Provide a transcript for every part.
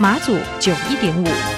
马祖九一点五。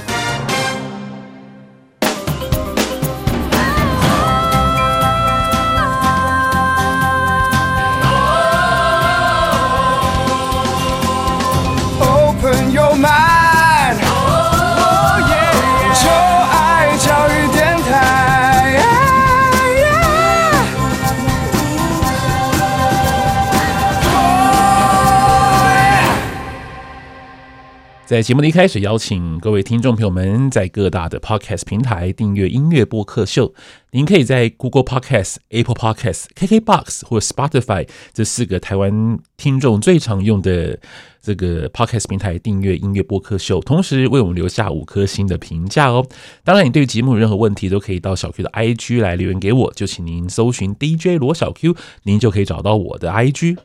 在节目的一开始，邀请各位听众朋友们在各大的 Podcast 平台订阅音乐播客秀。您可以在 Google Podcast、Apple Podcast、KKBox 或 Spotify 这四个台湾听众最常用的这个 Podcast 平台订阅音乐播客秀，同时为我们留下五颗星的评价哦。当然，你对节目有任何问题都可以到小 Q 的 IG 来留言给我，就请您搜寻 DJ 罗小 Q，您就可以找到我的 IG。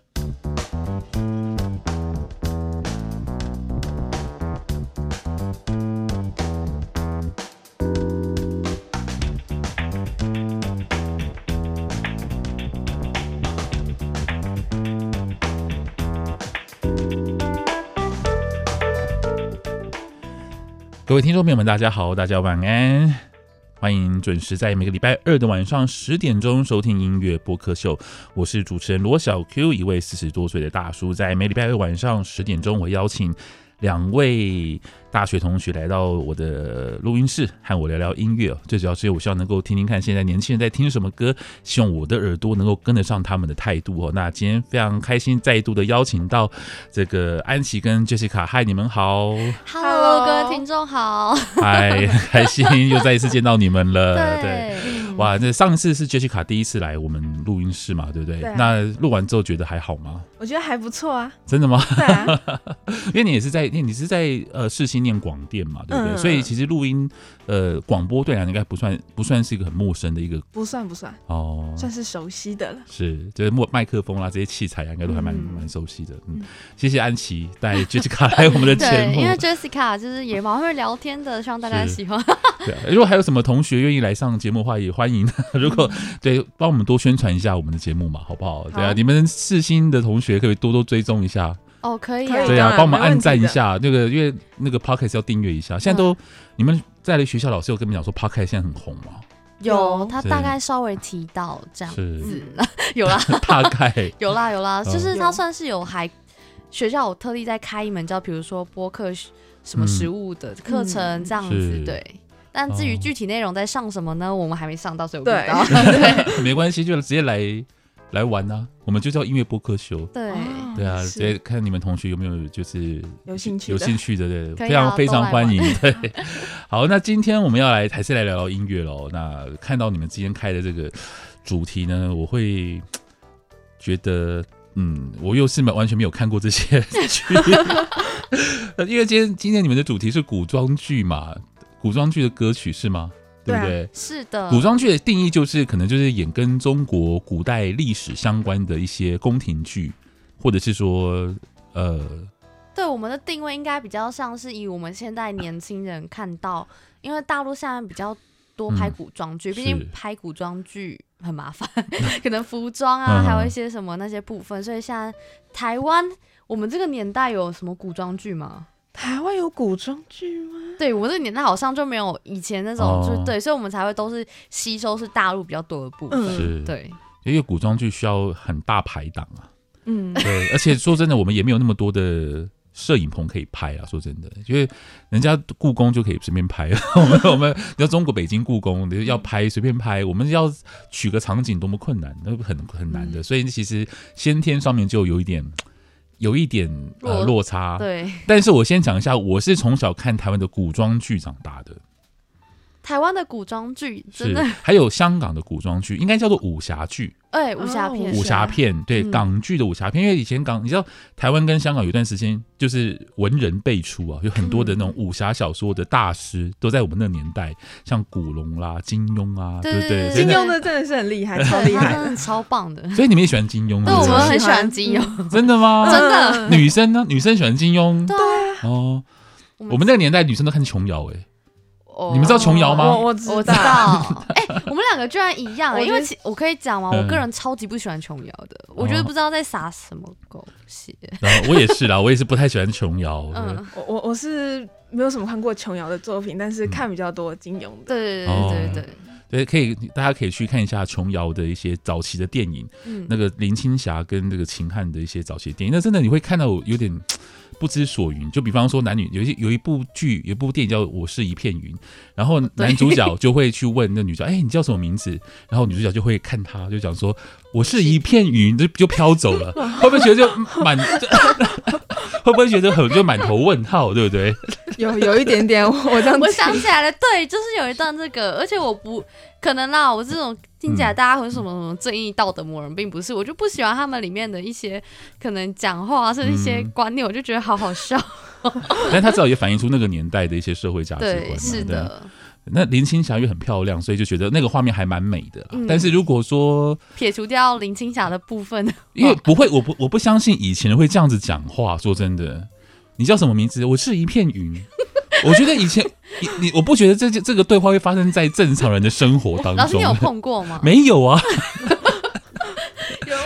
各位听众朋友们，大家好，大家晚安，欢迎准时在每个礼拜二的晚上十点钟收听音乐播客秀。我是主持人罗小 Q，一位四十多岁的大叔，在每礼拜二晚上十点钟，我邀请两位。大学同学来到我的录音室和我聊聊音乐，最主要是我希望能够听听看现在年轻人在听什么歌，希望我的耳朵能够跟得上他们的态度哦。那今天非常开心，再度的邀请到这个安琪跟 Jessica，嗨，你们好，Hello，各位听众好，嗨，开心又再一次见到你们了，对，对，哇，这上一次是 Jessica 第一次来我们录音室嘛，对不对？对啊，那录完之后觉得还好吗？我觉得还不错啊，真的吗？对啊，因为你也是在，你是在呃世新。念广电嘛，对不对？嗯、所以其实录音，呃，广播对来应该不算不算是一个很陌生的一个，不算不算哦，算是熟悉的了。是，就是麦麦克风啦，这些器材啊，应该都还蛮蛮、嗯、熟悉的。嗯，谢谢安琪带 Jessica 来我们的节目，因为 Jessica 就是也蛮会聊天的，希望大家喜欢。对、啊，如果还有什么同学愿意来上节目的话，也欢迎。如果对，帮我们多宣传一下我们的节目嘛，好不好？好对啊，你们世新的同学可以多多追踪一下。哦，可以啊，对啊，帮我们按赞一下，那个因为那个 Podcast 要订阅一下。现在都、嗯、你们在的学校老师有跟你们讲说 Podcast 现在很红吗？有，他大概稍微提到这样子，有啦，大概 有啦有啦，就是他算是有还学校有特地在开一门叫比如说播客什么食物的课程这样子，对。但至于具体内容在上什么呢？我们还没上到，所以我不知道。对，没关系，就直接来。来玩呢、啊，我们就叫音乐播客秀。对，对啊，直接看你们同学有没有就是有兴趣有兴趣的，对，非常非常欢迎。对，好，那今天我们要来还是来聊聊音乐喽。那看到你们今天开的这个主题呢，我会觉得，嗯，我又是没完全没有看过这些剧，因为今天今天你们的主题是古装剧嘛，古装剧的歌曲是吗？对不对？是的，古装剧的定义就是可能就是演跟中国古代历史相关的一些宫廷剧，或者是说，呃，对，我们的定位应该比较像是以我们现在年轻人看到，因为大陆现在比较多拍古装剧，毕竟拍古装剧很麻烦，可能服装啊，还有一些什么那些部分，所以现在台湾我们这个年代有什么古装剧吗？台湾有古装剧吗？对，我们这年代好像就没有以前那种，哦、就对，所以我们才会都是吸收是大陆比较多的部分。嗯、是，对，因为古装剧需要很大排档啊。嗯，对，而且说真的，我们也没有那么多的摄影棚可以拍啊。说真的，因为人家故宫就可以随便拍 了，我们我们你要中国北京故宫要拍随便拍，我们要取个场景多么困难，那很很难的。嗯、所以其实先天上面就有一点。有一点呃落差，对。但是我先讲一下，我是从小看台湾的古装剧长大的，台湾的古装剧真的，还有香港的古装剧，应该叫做武侠剧。哎，武侠片，武侠片，对港剧的武侠片，因为以前港，你知道台湾跟香港有段时间就是文人辈出啊，有很多的那种武侠小说的大师都在我们那个年代，像古龙啦、金庸啊，对不对？金庸的真的是很厉害，超厉害，真的超棒的。所以你们也喜欢金庸？对，我们很喜欢金庸。真的吗？真的。女生呢？女生喜欢金庸？对哦，我们那个年代女生都看琼瑶哎。哦、你们知道琼瑶吗？我我知道，哎、欸，我们两个居然一样，因为其我可以讲吗？我个人超级不喜欢琼瑶的，嗯、我觉得不知道在撒什么狗血。然后我也是啦，我也是不太喜欢琼瑶。嗯，我我我是没有什么看过琼瑶的作品，但是看比较多金庸的。对对对对对对，对，可以大家可以去看一下琼瑶的一些早期的电影，嗯、那个林青霞跟那个秦汉的一些早期的电影，那真的你会看到有点。不知所云，就比方说男女有一有一部剧，有一部电影叫《我是一片云》，然后男主角就会去问那女主角：“哎对，你叫什么名字？”然后女主角就会看他，就讲说：“我是一片云，就就飘走了。”会不会觉得就满？会不会觉得很就满头问号，对不对？有有一点点，我这样我想起来了，对，就是有一段这个，而且我不可能啦，我这种听起来大家会什么什么正义道德魔人，并不是，我就不喜欢他们里面的一些可能讲话是一些观念，我就觉得好好笑。但他至少也反映出那个年代的一些社会价值观。对，是的。那林青霞又很漂亮，所以就觉得那个画面还蛮美的。但是如果说撇除掉林青霞的部分，因为不会，我不我不相信以前会这样子讲话。说真的。你叫什么名字？我是一片云。我觉得以前你你，我不觉得这这个对话会发生在正常人的生活当中。老师，你有碰过吗？没有啊。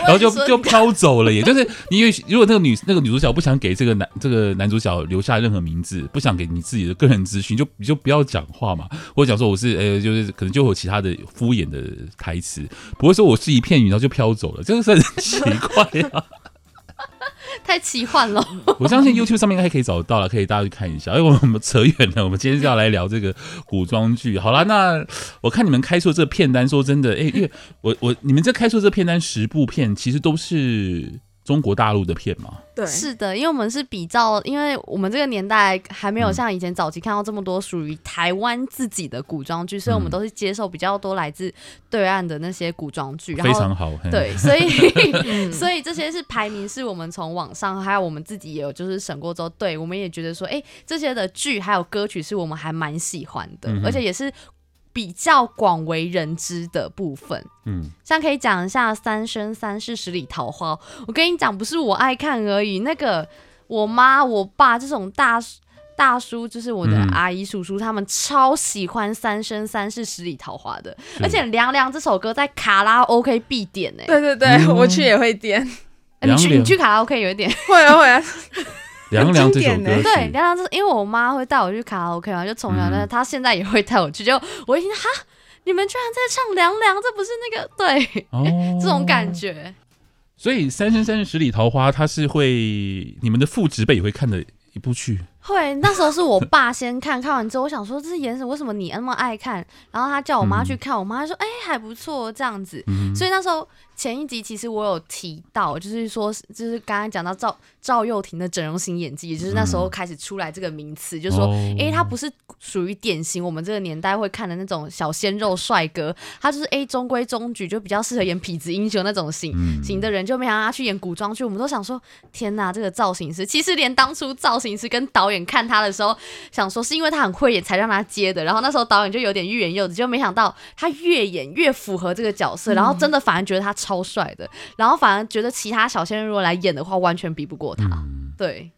然后就就飘走了，也就是你以为如果那个女那个女主角不想给这个男这个男主角留下任何名字，不想给你自己的个人资讯，就你就不要讲话嘛。或者讲说我是呃，就是可能就有其他的敷衍的台词，不会说我是一片云，然后就飘走了，这个是很奇怪啊。太奇幻了！我相信 YouTube 上面应该可以找得到了，可以大家去看一下。哎，我们扯远了，我们今天就要来聊这个古装剧。好了，那我看你们开出这片单，说真的，哎，因为我我你们这开出这片单十部片，其实都是。中国大陆的片嘛？对，是的，因为我们是比较，因为我们这个年代还没有像以前早期看到这么多属于台湾自己的古装剧，嗯、所以我们都是接受比较多来自对岸的那些古装剧。然后非常好，对，所以 所以这些是排名，是我们从网上还有我们自己也有就是审过之后，对，我们也觉得说，哎、欸，这些的剧还有歌曲是我们还蛮喜欢的，嗯、而且也是。比较广为人知的部分，嗯，像可以讲一下《三生三世十里桃花》。我跟你讲，不是我爱看而已，那个我妈、我爸这种大大叔，就是我的阿姨、叔叔，他们超喜欢《三生三世十里桃花》的。而且《凉凉》这首歌在卡拉 OK 必点呢、欸。对对对，嗯、我去也会点。你去你去卡拉 OK 有一点会啊会啊。凉凉这首歌，对，凉凉这，因为我妈会带我去卡拉 OK 嘛，就从小，那她现在也会带我去，就我一听哈，你们居然在唱凉凉，这不是那个 对，哦、这种感觉。所以《三生三世十里桃花》，它是会你们的父执辈也会看的一部剧。会，那时候是我爸先看，看完之后我想说这是演什么？为什么你那么爱看？然后他叫我妈去看，我妈说哎、欸、还不错这样子。嗯、所以那时候前一集其实我有提到，就是说就是刚刚讲到赵赵又廷的整容型演技，也就是那时候开始出来这个名词，嗯、就是说哎、欸、他不是属于典型我们这个年代会看的那种小鲜肉帅哥，他就是哎中规中矩，就比较适合演痞子英雄那种型、嗯、型的人，就没想到他去演古装剧，我们都想说天哪，这个造型师其实连当初造型师跟导演看他的时候，想说是因为他很会演才让他接的，然后那时候导演就有点欲言又止，就没想到他越演越符合这个角色，然后真的反而觉得他超帅的，然后反而觉得其他小鲜肉如果来演的话，完全比不过他。对，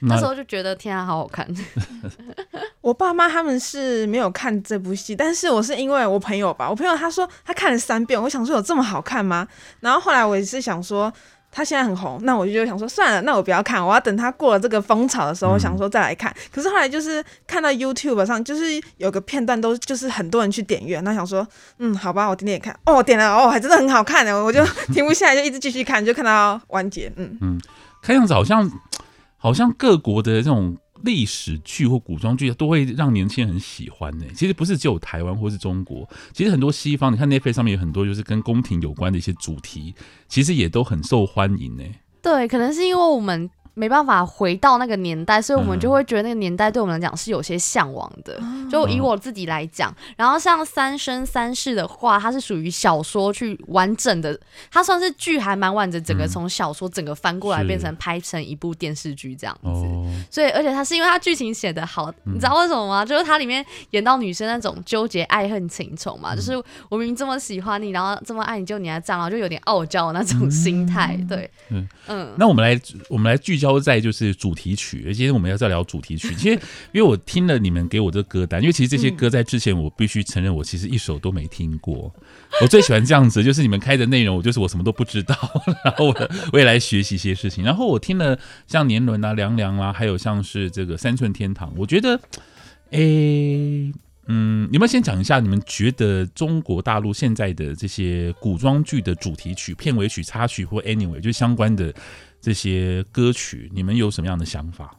那时候就觉得天啊，好好看。我爸妈他们是没有看这部戏，但是我是因为我朋友吧，我朋友他说他看了三遍，我想说有这么好看吗？然后后来我也是想说。他现在很红，那我就想说算了，那我不要看，我要等他过了这个风潮的时候，我想说再来看。嗯、可是后来就是看到 YouTube 上，就是有个片段都就是很多人去点阅，那想说嗯，好吧，我点点看，哦，点了哦，还真的很好看呢，我就停不下来，就一直继续看，就看到完结。嗯嗯，看样子好像好像各国的这种。历史剧或古装剧都会让年轻人很喜欢呢。其实不是只有台湾或是中国，其实很多西方，你看 Netflix 上面有很多就是跟宫廷有关的一些主题，其实也都很受欢迎呢。对，可能是因为我们没办法回到那个年代，所以我们就会觉得那个年代对我们来讲是有些向往的。嗯、就以我自己来讲，然后像《三生三世》的话，它是属于小说去完整的，它算是剧还蛮完整，整个从小说整个翻过来变成拍成一部电视剧这样子。哦、所以而且它是因为它剧情写得好，你知道为什么吗？就是它里面演到女生那种纠结爱恨情仇嘛，嗯、就是我明明这么喜欢你，然后这么爱你，就你还这样，然后就有点傲娇的那种心态。嗯、对，嗯嗯。那我们来，我们来聚焦。都在就是主题曲，今天我们要再聊主题曲。其实，因为我听了你们给我的歌单，因为其实这些歌在之前我必须承认，我其实一首都没听过。我最喜欢这样子，就是你们开的内容，我就是我什么都不知道，然后我我也来学习一些事情。然后我听了像年轮啊、凉凉啊，还有像是这个三寸天堂，我觉得，诶。嗯，你们先讲一下，你们觉得中国大陆现在的这些古装剧的主题曲、片尾曲、插曲或 anyway 就相关的这些歌曲，你们有什么样的想法？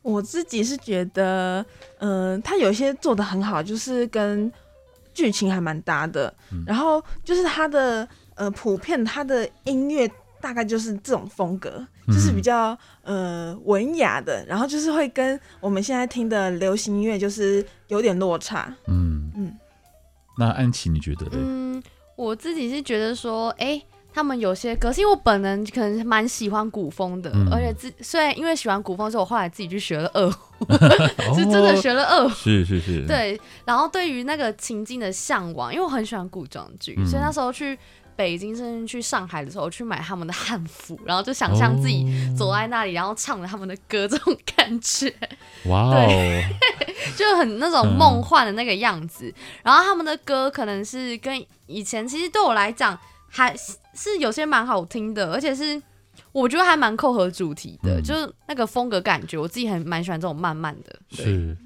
我自己是觉得，嗯、呃，他有些做的很好，就是跟剧情还蛮搭的。嗯、然后就是他的呃，普遍他的音乐大概就是这种风格。就是比较呃文雅的，然后就是会跟我们现在听的流行音乐就是有点落差。嗯嗯，那安琪你觉得？嗯，我自己是觉得说，哎、欸，他们有些歌，是因为我本人可能蛮喜欢古风的，嗯、而且自虽然因为喜欢古风，所以我后来自己去学了二胡，是真的学了二胡。是是是。对，然后对于那个情境的向往，因为我很喜欢古装剧，嗯、所以那时候去。北京甚至去上海的时候，去买他们的汉服，然后就想象自己走在那里，然后唱着他们的歌，这种感觉，哇哦，就很那种梦幻的那个样子。嗯、然后他们的歌可能是跟以前，其实对我来讲还是有些蛮好听的，而且是我觉得还蛮扣合主题的，嗯、就是那个风格感觉，我自己很蛮喜欢这种慢慢的，是。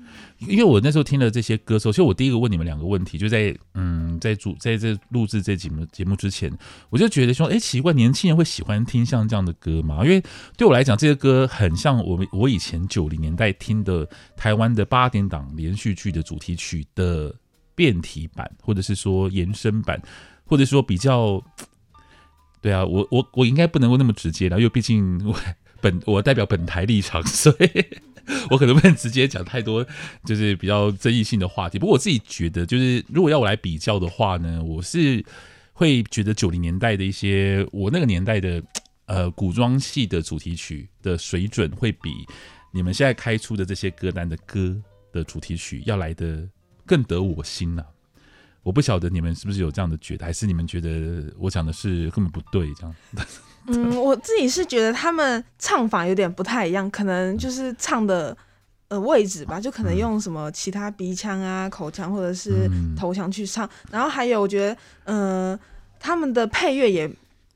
因为我那时候听了这些歌手，其实我第一个问你们两个问题，就在嗯，在主在这录制这节目节目之前，我就觉得说，哎，奇怪，年轻人会喜欢听像这样的歌吗？因为对我来讲，这些歌很像我们我以前九零年代听的台湾的八点档连续剧的主题曲的变体版，或者是说延伸版，或者说比较，对啊，我我我应该不能够那么直接了，因为毕竟我本我代表本台立场，所以。我可能不能直接讲太多，就是比较争议性的话题。不过我自己觉得，就是如果要我来比较的话呢，我是会觉得九零年代的一些我那个年代的呃古装戏的主题曲的水准，会比你们现在开出的这些歌单的歌的主题曲要来得更得我心呐、啊。我不晓得你们是不是有这样的觉得，还是你们觉得我讲的是根本不对这样。嗯，我自己是觉得他们唱法有点不太一样，可能就是唱的呃位置吧，就可能用什么其他鼻腔啊、口腔或者是头腔去唱。然后还有，我觉得呃他们的配乐也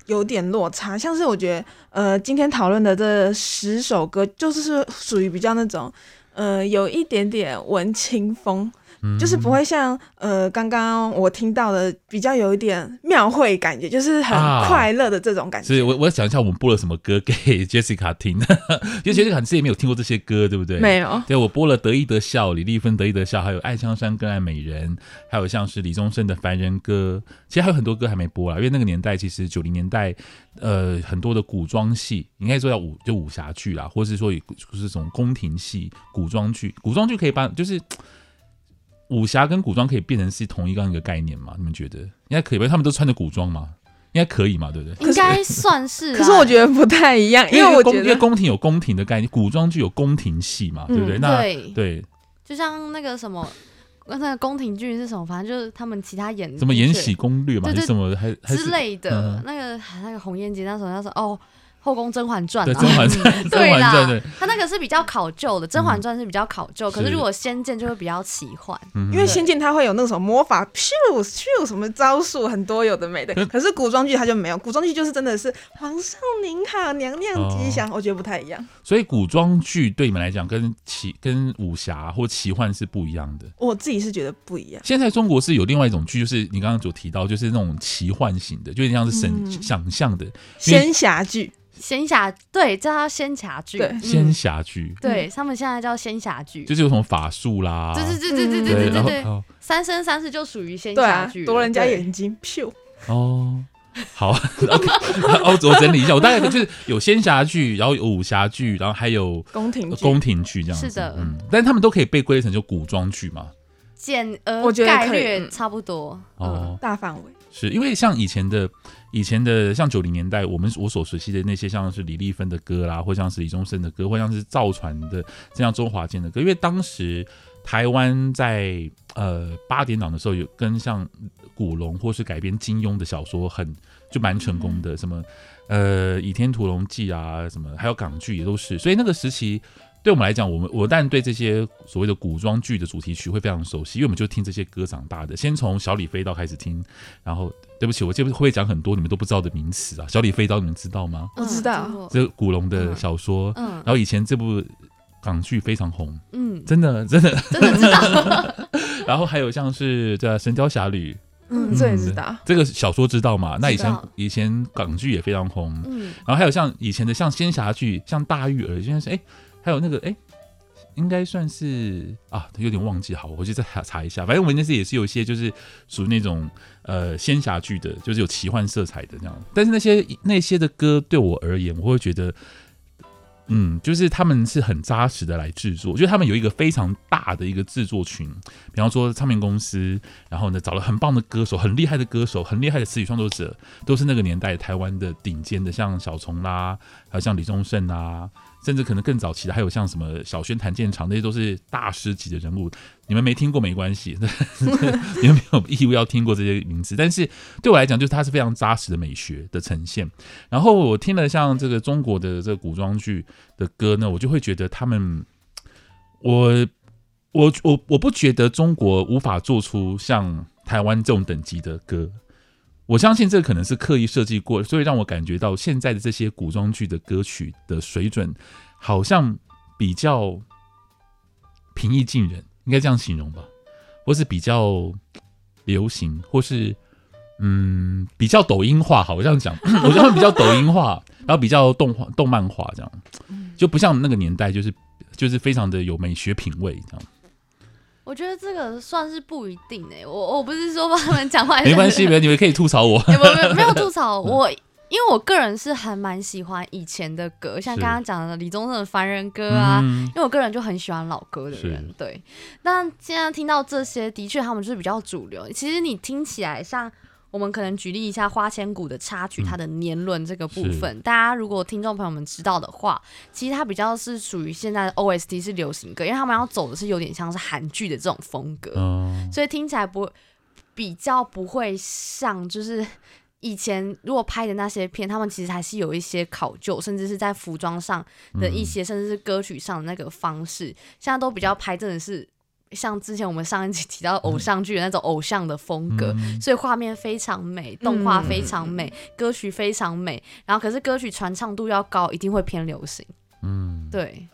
有点落差，像是我觉得呃今天讨论的这十首歌，就是属于比较那种呃有一点点文青风。就是不会像呃刚刚我听到的比较有一点庙会感觉，就是很快乐的这种感觉。所以、啊、我我想一下，我们播了什么歌给 Jessica 听？因为 Jessica 之前没有听过这些歌，对不对？没有。对，我播了《得意的笑》，李丽芬《得意的笑》，还有《爱江山更爱美人》，还有像是李宗盛的《凡人歌》。其实还有很多歌还没播啦，因为那个年代其实九零年代，呃，很多的古装戏，应该说叫武就武侠剧啦，或是说就是这种宫廷戏、古装剧。古装剧可以把就是。武侠跟古装可以变成是同一个一个概念吗？你们觉得应该可以吧？他们都穿着古装吗？应该可以嘛？对不对？应该算是。可是我觉得不太一样，因为我觉得因为宫廷有宫廷的概念，古装剧有宫廷戏嘛，对不对？嗯、那对，对，就像那个什么，那个宫廷剧是什么？反正就是他们其他演什么《延禧攻略》嘛，还是什么还之类的。嗯、那个那个红颜劫那时候那时候哦。后宫甄嬛传，对 甄嬛传，对啦，它那个是比较考究的，甄嬛传是比较考究，可是如果仙剑就会比较奇幻，因为仙剑它会有那种魔法，咻咻什么招数很多有的没的，可是古装剧它就没有，古装剧就是真的是皇上您好，娘娘吉祥，我觉得不太一样。所以古装剧对你们来讲跟奇跟武侠或奇幻是不一样的。我自己是觉得不一样。现在中国是有另外一种剧，就是你刚刚所提到，就是那种奇幻型的，就有点像是神想象的。仙侠剧。仙侠对，叫它仙侠剧，仙侠剧，对他们现在叫仙侠剧，就是有什么法术啦，对对对对对对对对，三生三世就属于仙侠剧，夺人家眼睛，咻，哦，好，OK，我我整理一下，我大概就是有仙侠剧，然后有武侠剧，然后还有宫廷宫廷剧这样子。是的，嗯，但是他们都可以被归类成就古装剧嘛？简而我觉得概略差不多。哦，大范围。是因为像以前的以前的像九零年代，我们我所熟悉的那些像是李丽芬的歌啦，或像是李宗盛的歌，或像是赵传的这样周华健的歌，因为当时台湾在呃八点档的时候有跟像古龙或是改编金庸的小说很就蛮成功的，什么呃《倚天屠龙记》啊，什么还有港剧也都是，所以那个时期。对我们来讲，我们我当然对这些所谓的古装剧的主题曲会非常熟悉，因为我们就听这些歌长大的。先从小李飞刀开始听，然后对不起，我这边会不会讲很多你们都不知道的名词啊？小李飞刀你们知道吗？我知道，嗯、这古龙的小说，嗯，然后以前这部港剧非常红，嗯，真的真的真的知道。然后还有像是这《神雕侠侣》，嗯，这也知道。这个小说知道嘛？那以前以前港剧也非常红，嗯，然后还有像以前的像仙侠剧，像大玉儿，现在是哎。还有那个哎，应该算是啊，有点忘记，好，我回去再查查一下。反正我们那次也是有一些，就是属于那种呃仙侠剧的，就是有奇幻色彩的这样。但是那些那些的歌对我而言，我会觉得，嗯，就是他们是很扎实的来制作。我觉得他们有一个非常大的一个制作群，比方说唱片公司，然后呢找了很棒的歌手，很厉害的歌手，很厉害的词曲创作者，都是那个年代台湾的顶尖的，像小虫啦，还有像李宗盛啊。甚至可能更早期的，还有像什么小轩、谭健常，那些都是大师级的人物。你们没听过没关系，你们没有义务要听过这些名字。但是对我来讲，就是它是非常扎实的美学的呈现。然后我听了像这个中国的这个古装剧的歌呢，我就会觉得他们，我我我我不觉得中国无法做出像台湾这种等级的歌。我相信这可能是刻意设计过，所以让我感觉到现在的这些古装剧的歌曲的水准，好像比较平易近人，应该这样形容吧，或是比较流行，或是嗯比较抖音化，好，我这样讲，我觉得比较抖音化，然后比较动画、动漫化，这样就不像那个年代，就是就是非常的有美学品味这样。我觉得这个算是不一定哎、欸，我我不是说帮他们讲话，没关系，没你们可以吐槽我，没有没有没有吐槽 我，因为我个人是还蛮喜欢以前的歌，像刚刚讲的李宗盛的《凡人歌》啊，嗯、因为我个人就很喜欢老歌的人，对。但现在听到这些，的确他们就是比较主流。其实你听起来像。我们可能举例一下《花千骨》的插曲，它的年轮这个部分，嗯、大家如果听众朋友们知道的话，其实它比较是属于现在的 OST 是流行歌，因为他们要走的是有点像是韩剧的这种风格，嗯、所以听起来不比较不会像就是以前如果拍的那些片，他们其实还是有一些考究，甚至是在服装上的一些，嗯、甚至是歌曲上的那个方式，现在都比较拍真的是。像之前我们上一集提到偶像剧的那种偶像的风格，嗯、所以画面非常美，动画非常美，嗯、歌曲非常美。然后可是歌曲传唱度要高，一定会偏流行。嗯，对。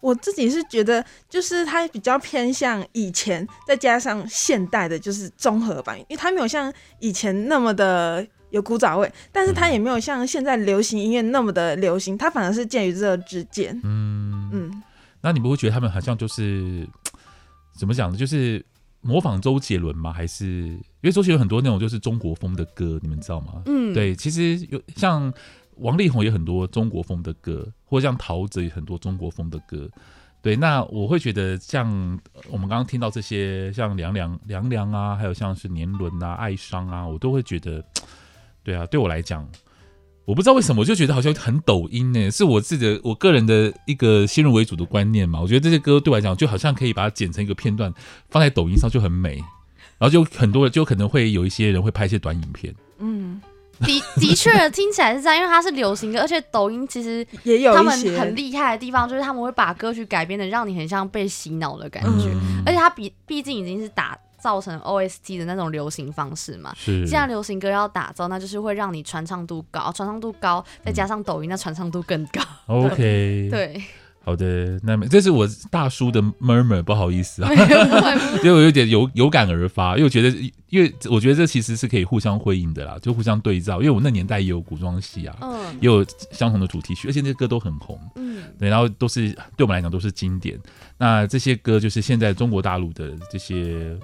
我自己是觉得，就是它比较偏向以前，再加上现代的，就是综合版，因为它没有像以前那么的有古早味，但是它也没有像现在流行音乐那么的流行，它反而是介于这之间。嗯嗯。那你不会觉得他们好像就是？怎么讲呢？就是模仿周杰伦吗？还是因为周杰伦很多那种就是中国风的歌，你们知道吗？嗯，对，其实有像王力宏也很多中国风的歌，或者像陶喆也很多中国风的歌。对，那我会觉得像我们刚刚听到这些，像凉凉凉凉啊，还有像是年轮啊、爱伤啊，我都会觉得，对啊，对我来讲。我不知道为什么，我就觉得好像很抖音呢，是我自己的我个人的一个先入为主的观念嘛。我觉得这些歌对我来讲，就好像可以把它剪成一个片段，放在抖音上就很美，然后就很多人就可能会有一些人会拍一些短影片。嗯，的的确听起来是这样，因为它是流行歌，而且抖音其实也有他们很厉害的地方，就是他们会把歌曲改编的让你很像被洗脑的感觉，嗯、而且它比毕竟已经是打。造成 OST 的那种流行方式嘛，是。既然流行歌要打造，那就是会让你传唱度高，传唱度高，再加上抖音，那传唱度更高。OK，对，好的，那么这是我大叔的 murmur，不好意思啊，因为 我有点有有感而发，因为我觉得，因为我觉得这其实是可以互相辉映的啦，就互相对照。因为我那年代也有古装戏啊，嗯，也有相同的主题曲，而且那些歌都很红，嗯，对，然后都是对我们来讲都是经典。那这些歌就是现在中国大陆的这些。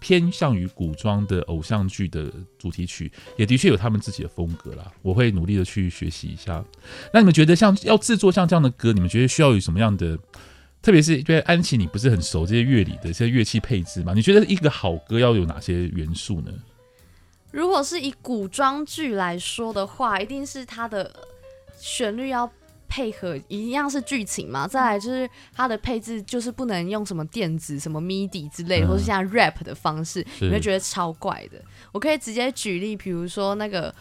偏向于古装的偶像剧的主题曲，也的确有他们自己的风格啦。我会努力的去学习一下。那你们觉得像要制作像这样的歌，你们觉得需要有什么样的？特别是因为安琪，你不是很熟这些乐理的这些乐器配置吗？你觉得一个好歌要有哪些元素呢？如果是以古装剧来说的话，一定是它的旋律要配合一样是剧情嘛。再来就是它的配置，就是不能用什么电子、什么 MIDI 之类，嗯、或是像 rap 的方式，你会觉得超怪的。我可以直接举例，比如说那个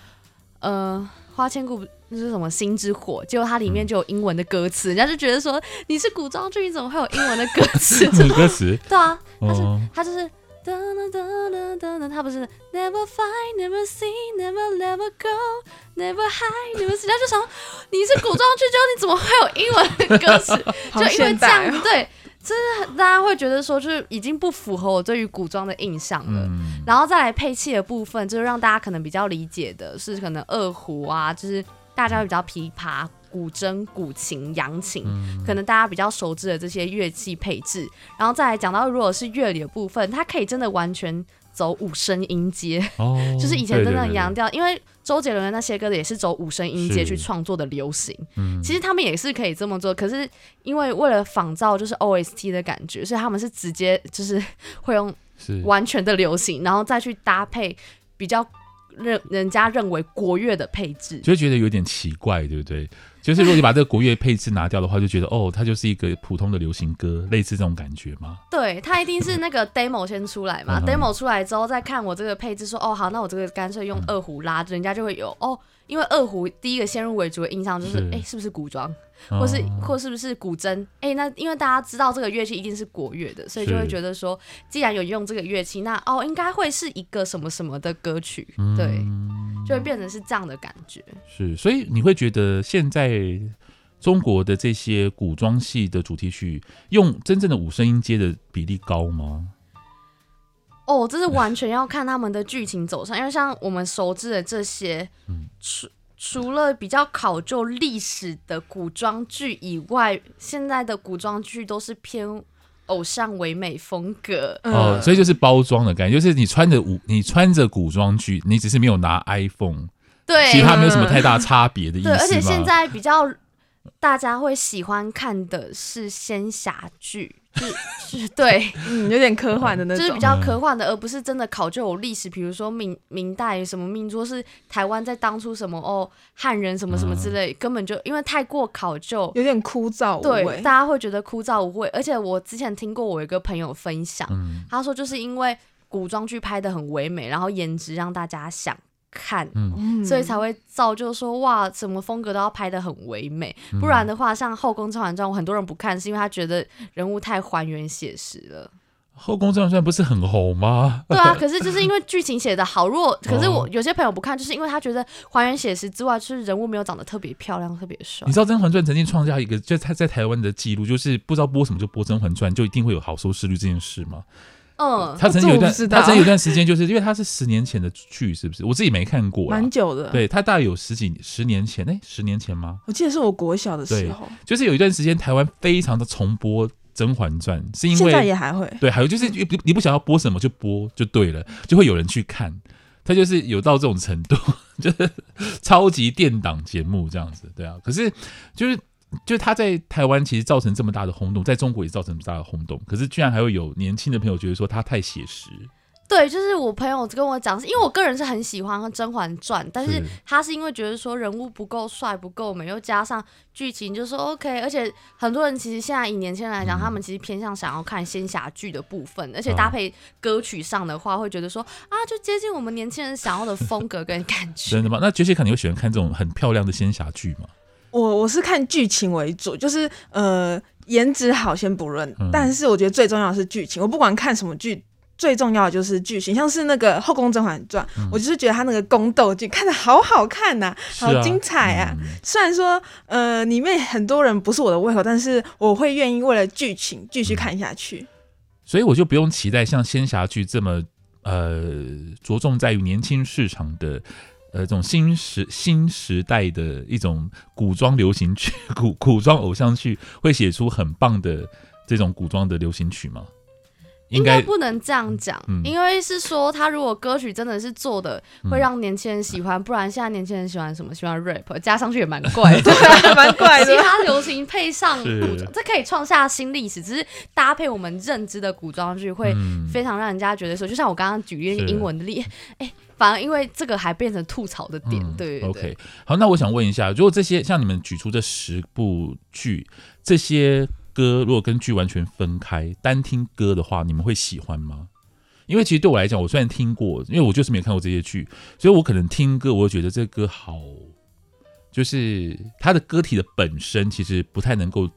呃花千骨那是什么心之火，结果它里面就有英文的歌词，嗯、人家就觉得说你是古装剧，你怎么会有英文的歌词？歌词？对啊，它是它就是。哒哒哒哒哒哒，他不是 Never find, never see, never never go, never hide, never see。他就想，你是古装剧，就你怎么会有英文的歌词？就因为这样，对，就是大家会觉得说，就是已经不符合我对于古装的印象了。嗯、然后再来配器的部分，就是让大家可能比较理解的是，可能二胡啊，就是大家会比较琵琶。古筝、古琴、扬琴，嗯、可能大家比较熟知的这些乐器配置，然后再来讲到如果是乐理的部分，它可以真的完全走五声音阶，哦、就是以前真的扬调，因为周杰伦的那些歌也是走五声音阶去创作的流行，嗯、其实他们也是可以这么做，可是因为为了仿造就是 OST 的感觉，所以他们是直接 就是会用完全的流行，然后再去搭配比较认人家认为国乐的配置，就觉得有点奇怪，对不对？就是如果你把这个国乐配置拿掉的话，就觉得哦，它就是一个普通的流行歌，类似这种感觉吗？对，它一定是那个 demo 先出来嘛，demo 出来之后再看我这个配置，说哦好，那我这个干脆用二胡拉，人家就会有哦，因为二胡第一个先入为主的印象就是，哎，是不是古装，或是或是不是古筝？哎，那因为大家知道这个乐器一定是国乐的，所以就会觉得说，既然有用这个乐器，那哦应该会是一个什么什么的歌曲，对。就会变成是这样的感觉，是，所以你会觉得现在中国的这些古装戏的主题曲，用真正的五声音阶的比例高吗？哦，这是完全要看他们的剧情走向，因为像我们熟知的这些，嗯、除除了比较考究历史的古装剧以外，现在的古装剧都是偏。偶像唯美风格哦，所以就是包装的感觉，就是你穿着古你穿着古装剧，你只是没有拿 iPhone，对，其他没有什么太大差别的意思。对，而且现在比较大家会喜欢看的是仙侠剧。是，是，对，嗯，有点科幻的那种，就是比较科幻的，而不是真的考究有历史。比如说明明代什么明说是台湾在当初什么哦汉人什么什么之类，根本就因为太过考究，有点枯燥无味，对，大家会觉得枯燥无味。而且我之前听过我一个朋友分享，他说就是因为古装剧拍的很唯美，然后颜值让大家想。看，嗯、所以才会造就说哇，什么风格都要拍的很唯美，嗯、不然的话，像《后宫甄嬛传》，我很多人不看，是因为他觉得人物太还原写实了。《后宫甄嬛传》不是很红吗？对啊，可是就是因为剧情写的好。如果可是我有些朋友不看，就是因为他觉得还原写实之外，就是人物没有长得特别漂亮、特别帅。你知道《甄嬛传》曾经创下一个，就他在台湾的记录，就是不知道播什么就播《甄嬛传》，就一定会有好收视率这件事吗？嗯，他曾经有一段，他曾经有一段时间，就是因为他是十年前的剧，是不是？我自己没看过，蛮久的。对，他大概有十几十年前，哎、欸，十年前吗？我记得是我国小的时候，就是有一段时间台湾非常的重播《甄嬛传》，是因为现在也还会。对，还有就是你你不想要播什么就播就对了，就会有人去看。他就是有到这种程度，就是超级电档节目这样子，对啊。可是就是。就他在台湾其实造成这么大的轰动，在中国也造成这么大的轰动，可是居然还会有年轻的朋友觉得说他太写实。对，就是我朋友跟我讲，是因为我个人是很喜欢《甄嬛传》，但是他是因为觉得说人物不够帅、不够美，又加上剧情就说 OK，而且很多人其实现在以年轻人来讲，嗯、他们其实偏向想要看仙侠剧的部分，而且搭配歌曲上的话，会觉得说啊，就接近我们年轻人想要的风格跟感觉。真的吗？那杰西卡你会喜欢看这种很漂亮的仙侠剧吗？我我是看剧情为主，就是呃颜值好先不论，嗯、但是我觉得最重要的是剧情。我不管看什么剧，最重要的就是剧情。像是那个《后宫甄嬛传》，嗯，我就是觉得他那个宫斗剧看的好好看呐，啊，好精彩啊！嗯、虽然说呃里面很多人不是我的胃口，但是我会愿意为了剧情继续看下去，嗯。所以我就不用期待像仙侠剧这么呃着重在于年轻市场的。呃，这种新时新时代的一种古装流行曲、古古装偶像剧，会写出很棒的这种古装的流行曲吗？应该不能这样讲，嗯、因为是说他如果歌曲真的是做的会让年轻人喜欢，嗯、不然现在年轻人喜欢什么？喜欢 rap，加上去也蛮怪的，蛮怪的。其他流行配上古装，是这可以创下新历史。只是搭配我们认知的古装剧，会非常让人家觉得说，嗯、就像我刚刚举例那个英文的例，哎，反而因为这个还变成吐槽的点。嗯、对，对，对，OK，好，那我想问一下，如果这些像你们举出这十部剧，这些。歌如果跟剧完全分开，单听歌的话，你们会喜欢吗？因为其实对我来讲，我虽然听过，因为我就是没有看过这些剧，所以我可能听歌，我会觉得这个歌好，就是它的歌体的本身其实不太能够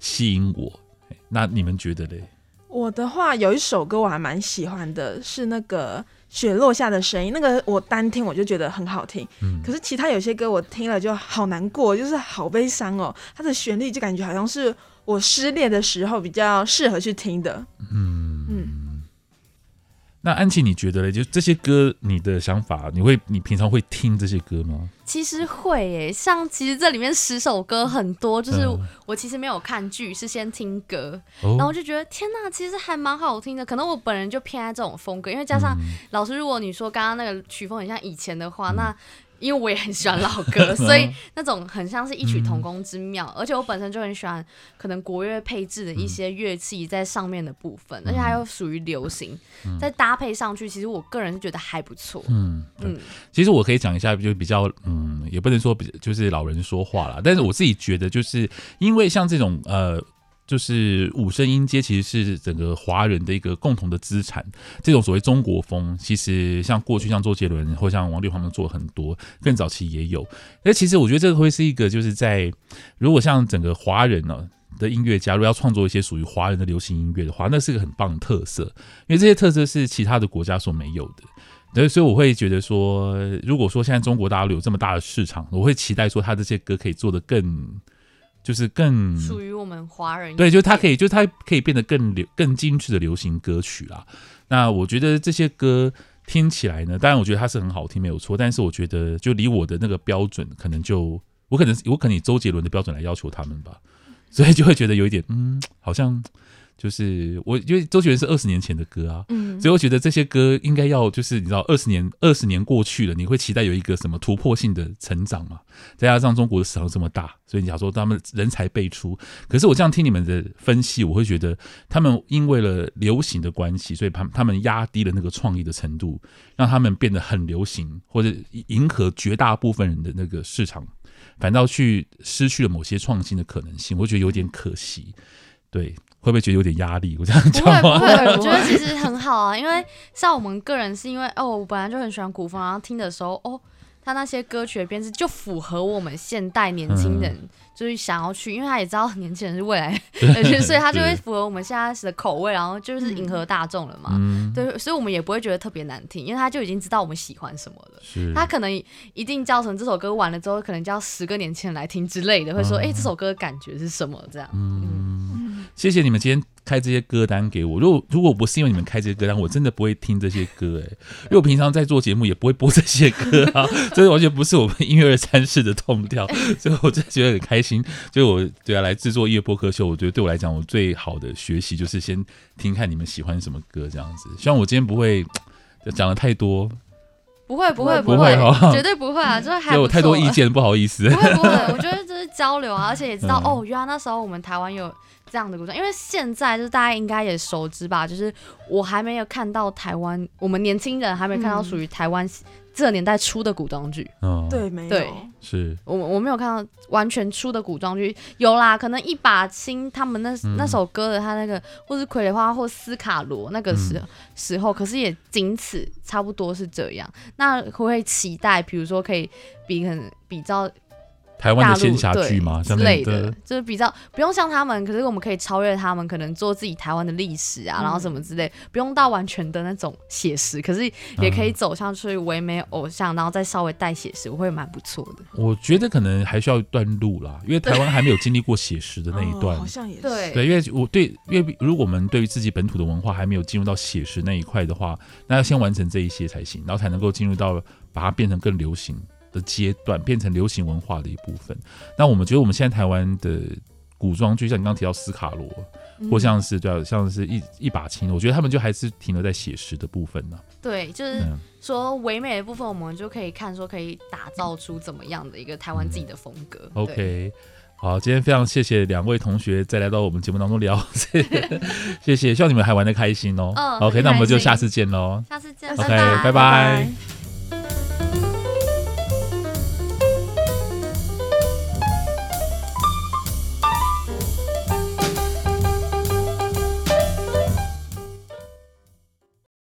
吸引我。那你们觉得嘞？我的话有一首歌我还蛮喜欢的，是那个雪落下的声音，那个我单听我就觉得很好听。嗯，可是其他有些歌我听了就好难过，就是好悲伤哦。它的旋律就感觉好像是。我失恋的时候比较适合去听的。嗯嗯，那安琪，你觉得嘞？就这些歌，你的想法，你会，你平常会听这些歌吗？其实会诶，像其实这里面十首歌很多，就是我其实没有看剧，是先听歌，嗯、然后就觉得天哪，其实还蛮好听的。可能我本人就偏爱这种风格，因为加上、嗯、老师，如果你说刚刚那个曲风很像以前的话，嗯、那。因为我也很喜欢老歌，所以那种很像是异曲同工之妙。嗯、而且我本身就很喜欢可能国乐配置的一些乐器在上面的部分，嗯、而且它又属于流行，嗯、再搭配上去，其实我个人是觉得还不错。嗯嗯，其实我可以讲一下，就比较嗯，也不能说比就是老人说话啦，但是我自己觉得，就是因为像这种呃。就是五声音阶其实是整个华人的一个共同的资产。这种所谓中国风，其实像过去像周杰伦或像王力宏他们做很多，更早期也有。那其实我觉得这个会是一个，就是在如果像整个华人呢的音乐家，如果要创作一些属于华人的流行音乐的话，那是个很棒的特色，因为这些特色是其他的国家所没有的。对，所以我会觉得说，如果说现在中国大陆有这么大的市场，我会期待说他这些歌可以做得更。就是更属于我们华人，对，就是它可以，就是它可以变得更流、更精致的流行歌曲啦。那我觉得这些歌听起来呢，当然我觉得它是很好听，没有错。但是我觉得，就离我的那个标准，可能就我可能我可能以周杰伦的标准来要求他们吧，所以就会觉得有一点，嗯，好像。就是我，因为周杰伦是二十年前的歌啊，嗯，所以我觉得这些歌应该要就是你知道，二十年二十年过去了，你会期待有一个什么突破性的成长嘛？再加上中国的市场这么大，所以你想说他们人才辈出，可是我这样听你们的分析，我会觉得他们因为了流行的关系，所以他他们压低了那个创意的程度，让他们变得很流行，或者迎合绝大部分人的那个市场，反倒去失去了某些创新的可能性，我觉得有点可惜，对。会不会觉得有点压力？我这样讲吗？不会不会，我觉得其实很好啊，因为像我们个人是因为哦，我本来就很喜欢古风，然后听的时候哦，他那些歌曲的编制就符合我们现代年轻人就是想要去，因为他也知道年轻人是未来，所以他就会符合我们现在的口味，然后就是迎合大众了嘛。嗯、对，所以我们也不会觉得特别难听，因为他就已经知道我们喜欢什么了。是他可能一定叫成这首歌完了之后，可能叫十个年轻人来听之类的，会说哎、嗯欸，这首歌的感觉是什么这样。嗯。谢谢你们今天开这些歌单给我。如果如果不是因为你们开这些歌单，我真的不会听这些歌哎。因为我平常在做节目也不会播这些歌啊，这完全不是我们音乐二三事的痛调。所以我真的觉得很开心。就我对啊，来制作音乐播客秀，我觉得对我来讲，我最好的学习就是先听看你们喜欢什么歌这样子。希望我今天不会讲的太多。不会不会不会，绝对不会啊！就是还有太多意见，不好意思。不会不会，我觉得 这是交流啊，而且也知道哦，原来那时候我们台湾有。这样的古装，因为现在就是大家应该也熟知吧，就是我还没有看到台湾，我们年轻人还没看到属于台湾这个年代出的古装剧。嗯，对，没有，对，是我我没有看到完全出的古装剧，有啦，可能一把青他们那、嗯、那首歌的他那个，或是傀儡花或斯卡罗那个时、嗯、时候，可是也仅此差不多是这样。那会不会期待，比如说可以比很比较。台湾的仙侠剧吗？之类的，就是比较不用像他们，可是我们可以超越他们，可能做自己台湾的历史啊，嗯、然后什么之类，不用到完全的那种写实，可是也可以走向去唯美偶像，然后再稍微带写实，我会蛮不错的。我觉得可能还需要一段路啦，因为台湾还没有经历过写实的那一段，哦、好像也是对，对，因为我对，因为如果我们对于自己本土的文化还没有进入到写实那一块的话，那要先完成这一些才行，然后才能够进入到把它变成更流行的阶段变成流行文化的一部分。那我们觉得我们现在台湾的古装剧，像你刚刚提到斯卡罗，或像是对、啊，像是一一把青，我觉得他们就还是停留在写实的部分呢、啊。对，就是说唯美的部分，我们就可以看说可以打造出怎么样的一个台湾自己的风格。嗯、OK，好，今天非常谢谢两位同学再来到我们节目当中聊，谢谢，希望你们还玩的开心哦。嗯、OK，那我们就下次见喽。下次见，OK，拜拜。拜拜。